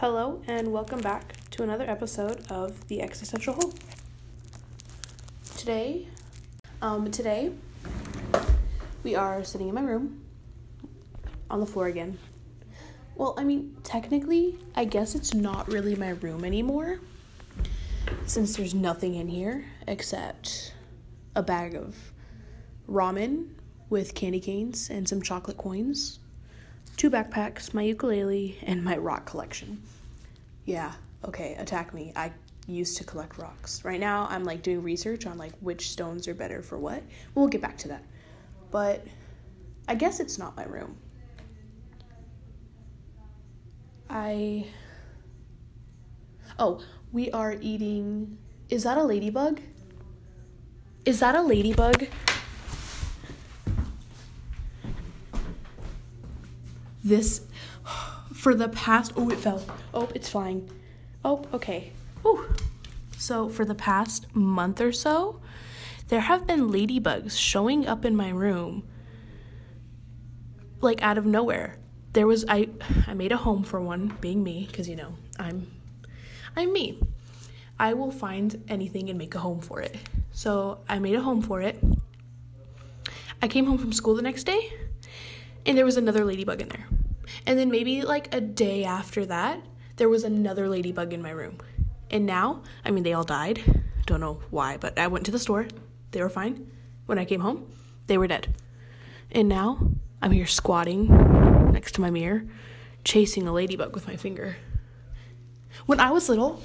Hello, and welcome back to another episode of The Existential Hole. Today, um, today, we are sitting in my room on the floor again. Well, I mean, technically, I guess it's not really my room anymore since there's nothing in here except a bag of ramen with candy canes and some chocolate coins two backpacks, my ukulele, and my rock collection. Yeah, okay, attack me. I used to collect rocks. Right now, I'm like doing research on like which stones are better for what. We'll get back to that. But I guess it's not my room. I. Oh, we are eating. Is that a ladybug? Is that a ladybug? This for the past oh it fell. Oh it's flying. Oh okay. Oh so for the past month or so there have been ladybugs showing up in my room like out of nowhere. There was i i made a home for one being me because you know i'm i'm me. I will find anything and make a home for it. So i made a home for it. I came home from school the next day and there was another ladybug in there. And then maybe like a day after that, there was another ladybug in my room. And now, I mean, they all died. Don't know why, but I went to the store. They were fine. When I came home, they were dead. And now, I'm here squatting next to my mirror, chasing a ladybug with my finger. When I was little,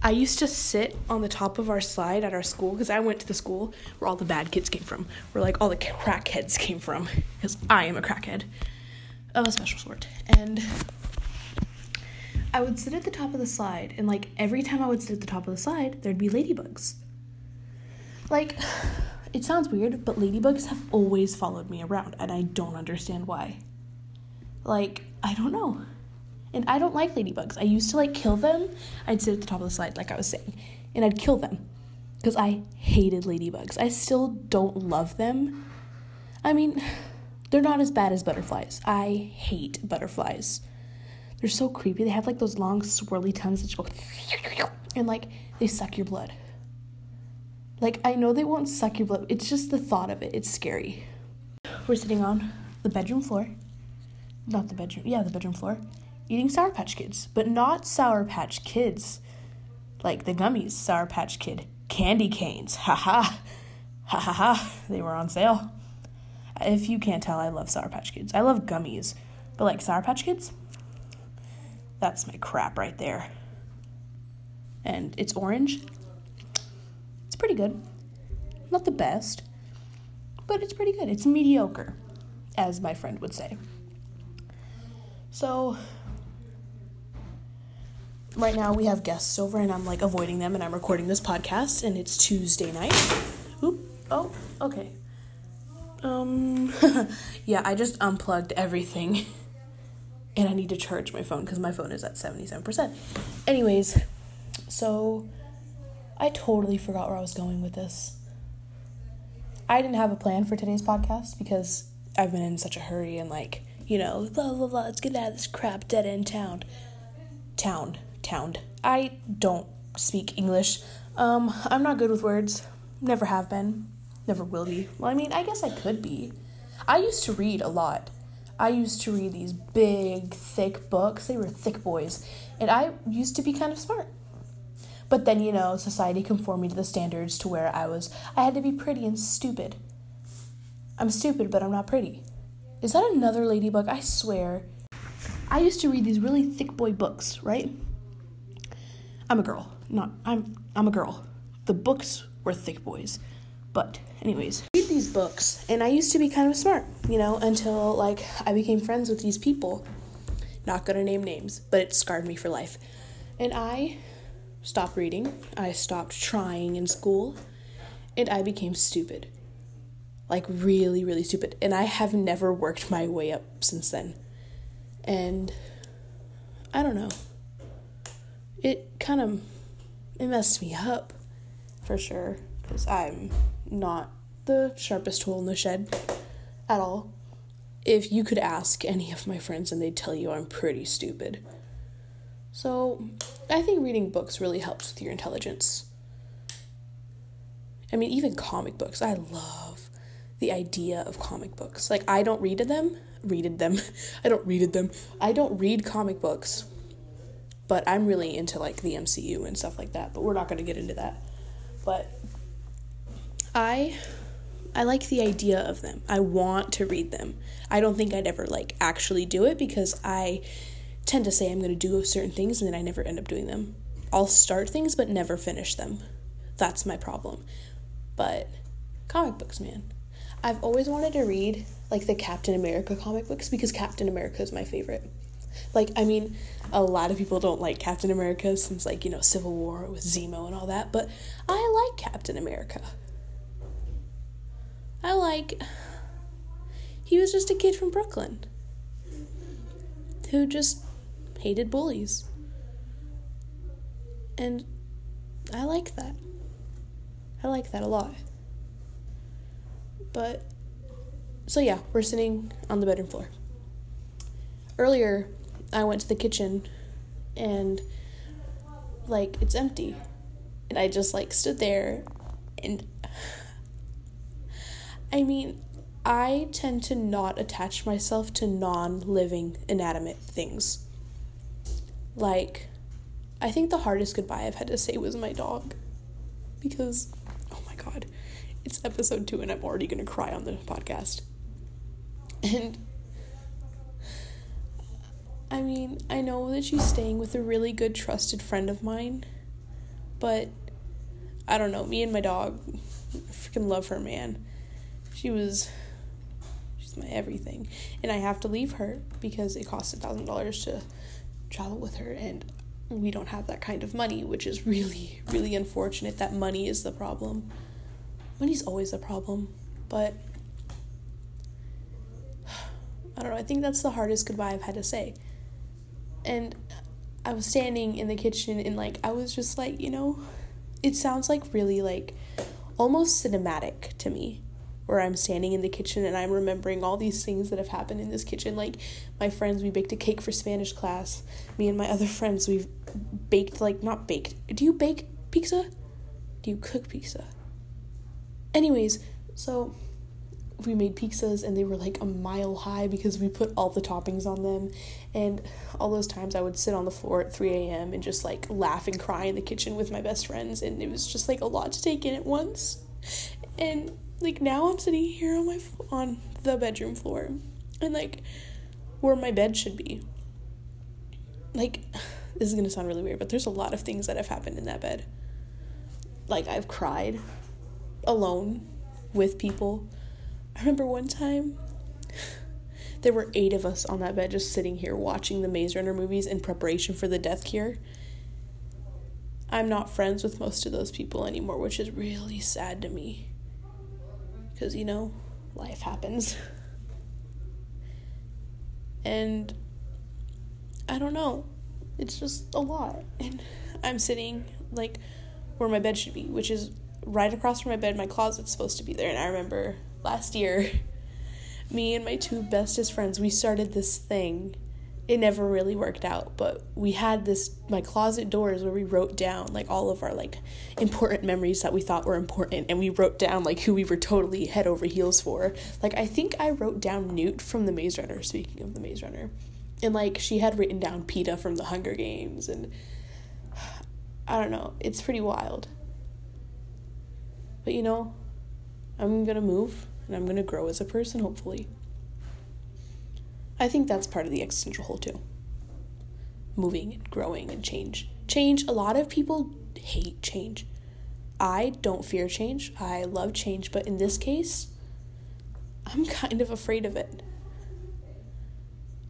I used to sit on the top of our slide at our school because I went to the school where all the bad kids came from, where like all the crackheads came from, because I am a crackhead of a special sort. And I would sit at the top of the slide, and like every time I would sit at the top of the slide, there'd be ladybugs. Like, it sounds weird, but ladybugs have always followed me around, and I don't understand why. Like, I don't know. And I don't like ladybugs. I used to like kill them. I'd sit at the top of the slide, like I was saying, and I'd kill them because I hated ladybugs. I still don't love them. I mean, they're not as bad as butterflies. I hate butterflies. They're so creepy. They have like those long swirly tongues that go and like they suck your blood. Like I know they won't suck your blood. It's just the thought of it. It's scary. We're sitting on the bedroom floor. Not the bedroom. Yeah, the bedroom floor eating Sour Patch Kids, but not Sour Patch Kids like the gummies, Sour Patch Kid candy canes. Ha ha. Ha ha ha. They were on sale. If you can't tell, I love Sour Patch Kids. I love gummies, but like Sour Patch Kids, that's my crap right there. And it's orange. It's pretty good. Not the best, but it's pretty good. It's mediocre, as my friend would say. So, right now we have guests over and I'm like avoiding them and I'm recording this podcast and it's Tuesday night. Oop. Oh, okay. Um yeah, I just unplugged everything. And I need to charge my phone cuz my phone is at 77%. Anyways, so I totally forgot where I was going with this. I didn't have a plan for today's podcast because I've been in such a hurry and like, you know, blah blah blah, let's get out of this crap dead end town. Town I don't speak English. Um, I'm not good with words. Never have been. Never will be. Well, I mean, I guess I could be. I used to read a lot. I used to read these big, thick books. They were thick boys. And I used to be kind of smart. But then, you know, society conformed me to the standards to where I was, I had to be pretty and stupid. I'm stupid, but I'm not pretty. Is that another ladybug? I swear. I used to read these really thick boy books, right? I'm a girl. Not I'm I'm a girl. The books were thick boys. But anyways, read these books and I used to be kind of smart, you know, until like I became friends with these people. Not going to name names, but it scarred me for life. And I stopped reading. I stopped trying in school and I became stupid. Like really really stupid. And I have never worked my way up since then. And I don't know it kind of it messed me up for sure because I'm not the sharpest tool in the shed at all. If you could ask any of my friends and they'd tell you I'm pretty stupid. So, I think reading books really helps with your intelligence. I mean, even comic books. I love the idea of comic books. Like, I don't read them, readed them. I don't read them. I don't read comic books, but I'm really into like the MCU and stuff like that. But we're not going to get into that. But I I like the idea of them. I want to read them. I don't think I'd ever like actually do it because I tend to say I'm going to do certain things and then I never end up doing them. I'll start things but never finish them. That's my problem. But comic books, man. I've always wanted to read like the Captain America comic books because Captain America is my favorite. Like, I mean, a lot of people don't like Captain America since, like, you know, Civil War with Zemo and all that, but I like Captain America. I like. He was just a kid from Brooklyn who just hated bullies. And I like that. I like that a lot. But, so yeah, we're sitting on the bedroom floor. Earlier, I went to the kitchen and, like, it's empty. And I just, like, stood there and. I mean, I tend to not attach myself to non living inanimate things. Like, I think the hardest goodbye I've had to say was my dog. Because, oh my god, it's episode two and I'm already gonna cry on the podcast. And, I mean, I know that she's staying with a really good, trusted friend of mine, but I don't know, me and my dog, I freaking love her, man. She was she's my everything. And I have to leave her because it costs a thousand dollars to travel with her and we don't have that kind of money, which is really, really unfortunate. That money is the problem. Money's always the problem, but I don't know. I think that's the hardest goodbye I've had to say. And I was standing in the kitchen and like I was just like, you know, it sounds like really like almost cinematic to me where I'm standing in the kitchen and I'm remembering all these things that have happened in this kitchen. Like my friends, we baked a cake for Spanish class. Me and my other friends, we've baked like not baked. Do you bake pizza? Do you cook pizza? Anyways, so we made pizzas and they were like a mile high because we put all the toppings on them. And all those times I would sit on the floor at 3 a.m. and just like laugh and cry in the kitchen with my best friends. And it was just like a lot to take in at once. And like now I'm sitting here on my on the bedroom floor and like where my bed should be. Like this is going to sound really weird, but there's a lot of things that have happened in that bed. Like I've cried alone with people. I remember one time there were 8 of us on that bed just sitting here watching the Maze Runner movies in preparation for the death cure. I'm not friends with most of those people anymore, which is really sad to me because, you know, life happens. And I don't know. It's just a lot. And I'm sitting like where my bed should be, which is right across from my bed. My closet's supposed to be there. And I remember last year, me and my two bestest friends, we started this thing. It never really worked out but we had this my closet doors where we wrote down like all of our like important memories that we thought were important and we wrote down like who we were totally head over heels for. Like i think i wrote down newt from the maze runner speaking of the maze runner and like she had written down peeta from the hunger games and i don't know. It's pretty wild. But you know i'm gonna move and i'm gonna grow as a person hopefully I think that's part of the existential hole too. Moving and growing and change. Change, a lot of people hate change. I don't fear change. I love change, but in this case, I'm kind of afraid of it.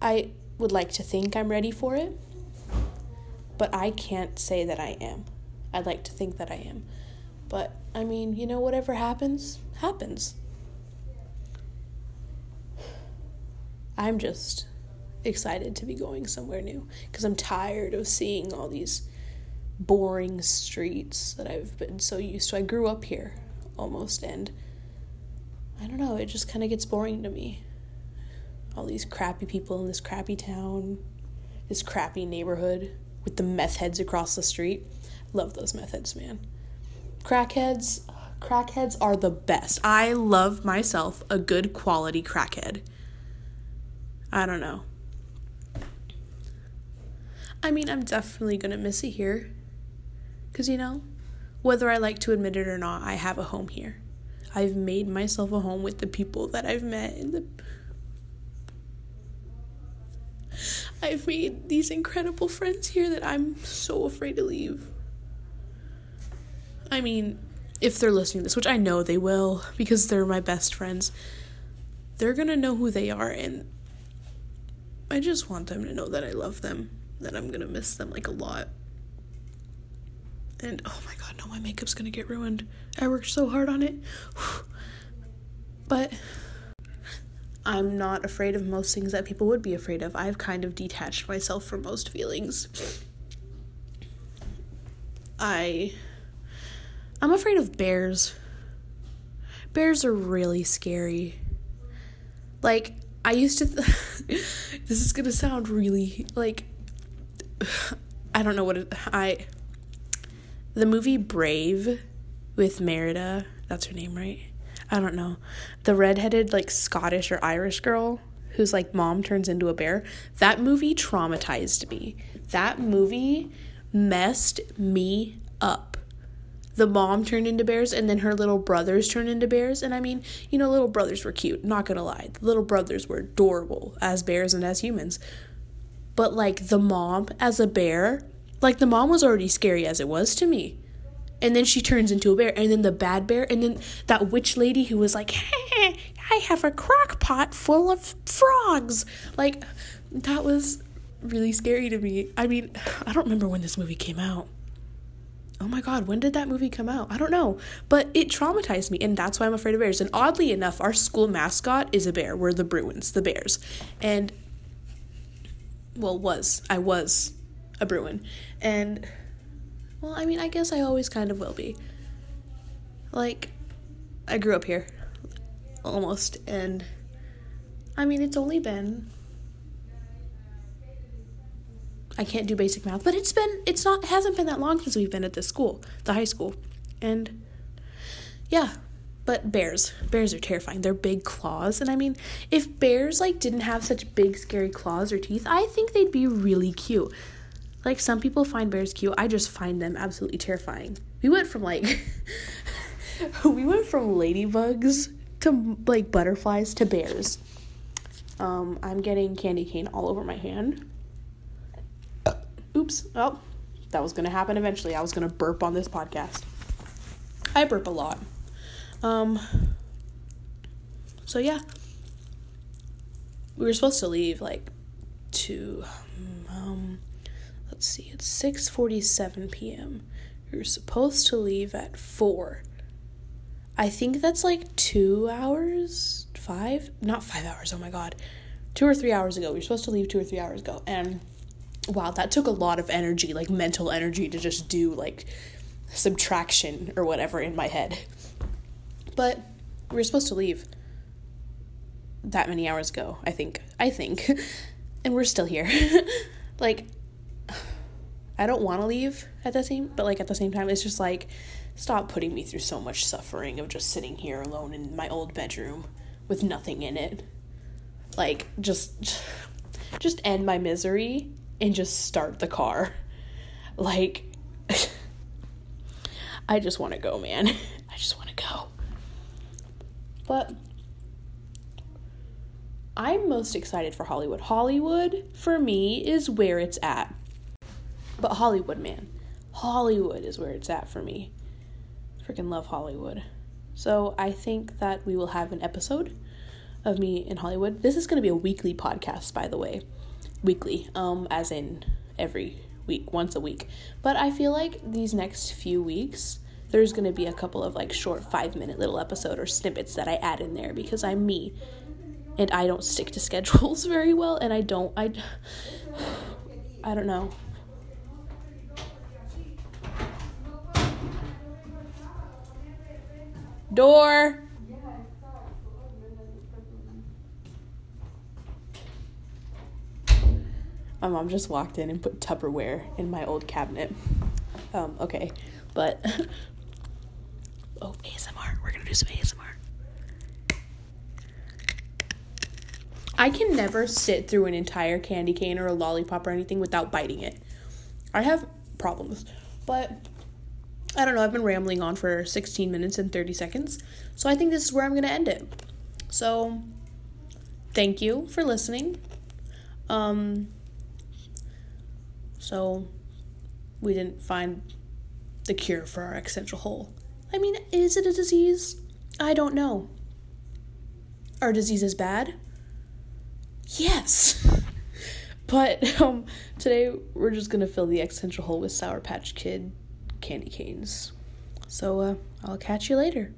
I would like to think I'm ready for it, but I can't say that I am. I'd like to think that I am. But I mean, you know, whatever happens, happens. I'm just excited to be going somewhere new because I'm tired of seeing all these boring streets that I've been so used to. I grew up here almost, and I don't know, it just kind of gets boring to me. All these crappy people in this crappy town, this crappy neighborhood. with the meth heads across the street. Love those meth heads, man. Crackheads, crackheads are the best. I love myself a good quality crackhead. I don't know. I mean, I'm definitely gonna miss it here. Because, you know, whether I like to admit it or not, I have a home here. I've made myself a home with the people that I've met and the I've made these incredible friends here that I'm so afraid to leave. I mean, if they're listening to this, which I know they will because they're my best friends, they're gonna know who they are, and I just want them to know that I love them, that I'm gonna miss them like a lot. And oh my god, no, my makeup's gonna get ruined. I worked so hard on it. but I'm not afraid of most things that people would be afraid of. I've kind of detached myself from most feelings. I I'm afraid of bears. Bears are really scary. Like I used to th- this is to sound really like I don't know what it I the movie Brave with Merida, that's her name, right? I don't know. The redheaded, like Scottish or Irish girl whose like mom turns into a bear. That movie traumatized me. That movie messed me up. The mom turned into bears and then her little brothers turned into bears. And I mean, you know, little brothers were cute, not gonna lie. The little brothers were adorable as bears and as humans. But like the mom as a bear, like the mom was already scary as it was to me and then she turns into a bear and then the bad bear and then that witch lady who was like hey, i have a crock pot full of frogs like that was really scary to me i mean i don't remember when this movie came out oh my god when did that movie come out i don't know but it traumatized me and that's why i'm afraid of bears and oddly enough our school mascot is a bear we're the bruins the bears and well was i was a bruin and well, I mean, I guess I always kind of will be. Like, I grew up here. Almost. And, I mean, it's only been. I can't do basic math, but it's been, it's not, hasn't been that long since we've been at this school, the high school. And, yeah, but bears bears are terrifying they're big claws and i mean if bears like didn't have such big scary claws or teeth i think they'd be really cute like some people find bears cute. I just find them absolutely terrifying. We went from like we went from ladybugs to like butterflies to bears. Um, I'm getting candy cane all over my hand. Oops. Oh, that was gonna happen eventually. I was gonna burp on this podcast. I burp a lot. Um. So yeah, we were supposed to leave like to um let's see, it's 6:47 p.m. You're supposed to leave at 4. I think that's like 2 hours, 5, not 5 hours. Oh my god. 2 or 3 hours ago. We are supposed to leave 2 or 3 hours ago. And wow, that took a lot of energy, like mental energy to just do like subtraction or whatever in my head. But we were supposed to leave that many hours ago, I think. I think. and we're still here. like I don't want to leave at the same, but like at the same time, it's just like, stop putting me through so much suffering of just sitting here alone in my old bedroom with nothing in it. Like, just, just end my misery and just start the car. Like, I just want to go, man. I just want to go. But I'm most excited for Hollywood. Hollywood, for me, is where it's at but Hollywood, man. Hollywood is where it's at for me. Freaking love Hollywood. So I think that we will have an episode of me in Hollywood. This is going to be a weekly podcast, by the way. Weekly, um, as in every week, once a week. But I feel like these next few weeks, there's to be a couple of like short five minute little episode or snippets that I add in there because I'm me and I don't stick to schedules very well and I don't I I don't know. Door. My mom just walked in and put Tupperware in my old cabinet. Um, okay, but oh, ASMR. We're gonna do some ASMR. I can never sit through an entire candy cane or a lollipop or anything without biting it. I have problems, but I don't know. I've been rambling on for 16 minutes and 30 seconds, so I think this is where I'm going to end it. So, thank you for listening. Um, so, we didn't find the cure for our existential hole. I mean, is it a disease? I don't know. Are diseases bad? Yes. but um, today we're just gonna fill the existential hole with Sour Patch Kid candy canes. So uh, I'll catch you later.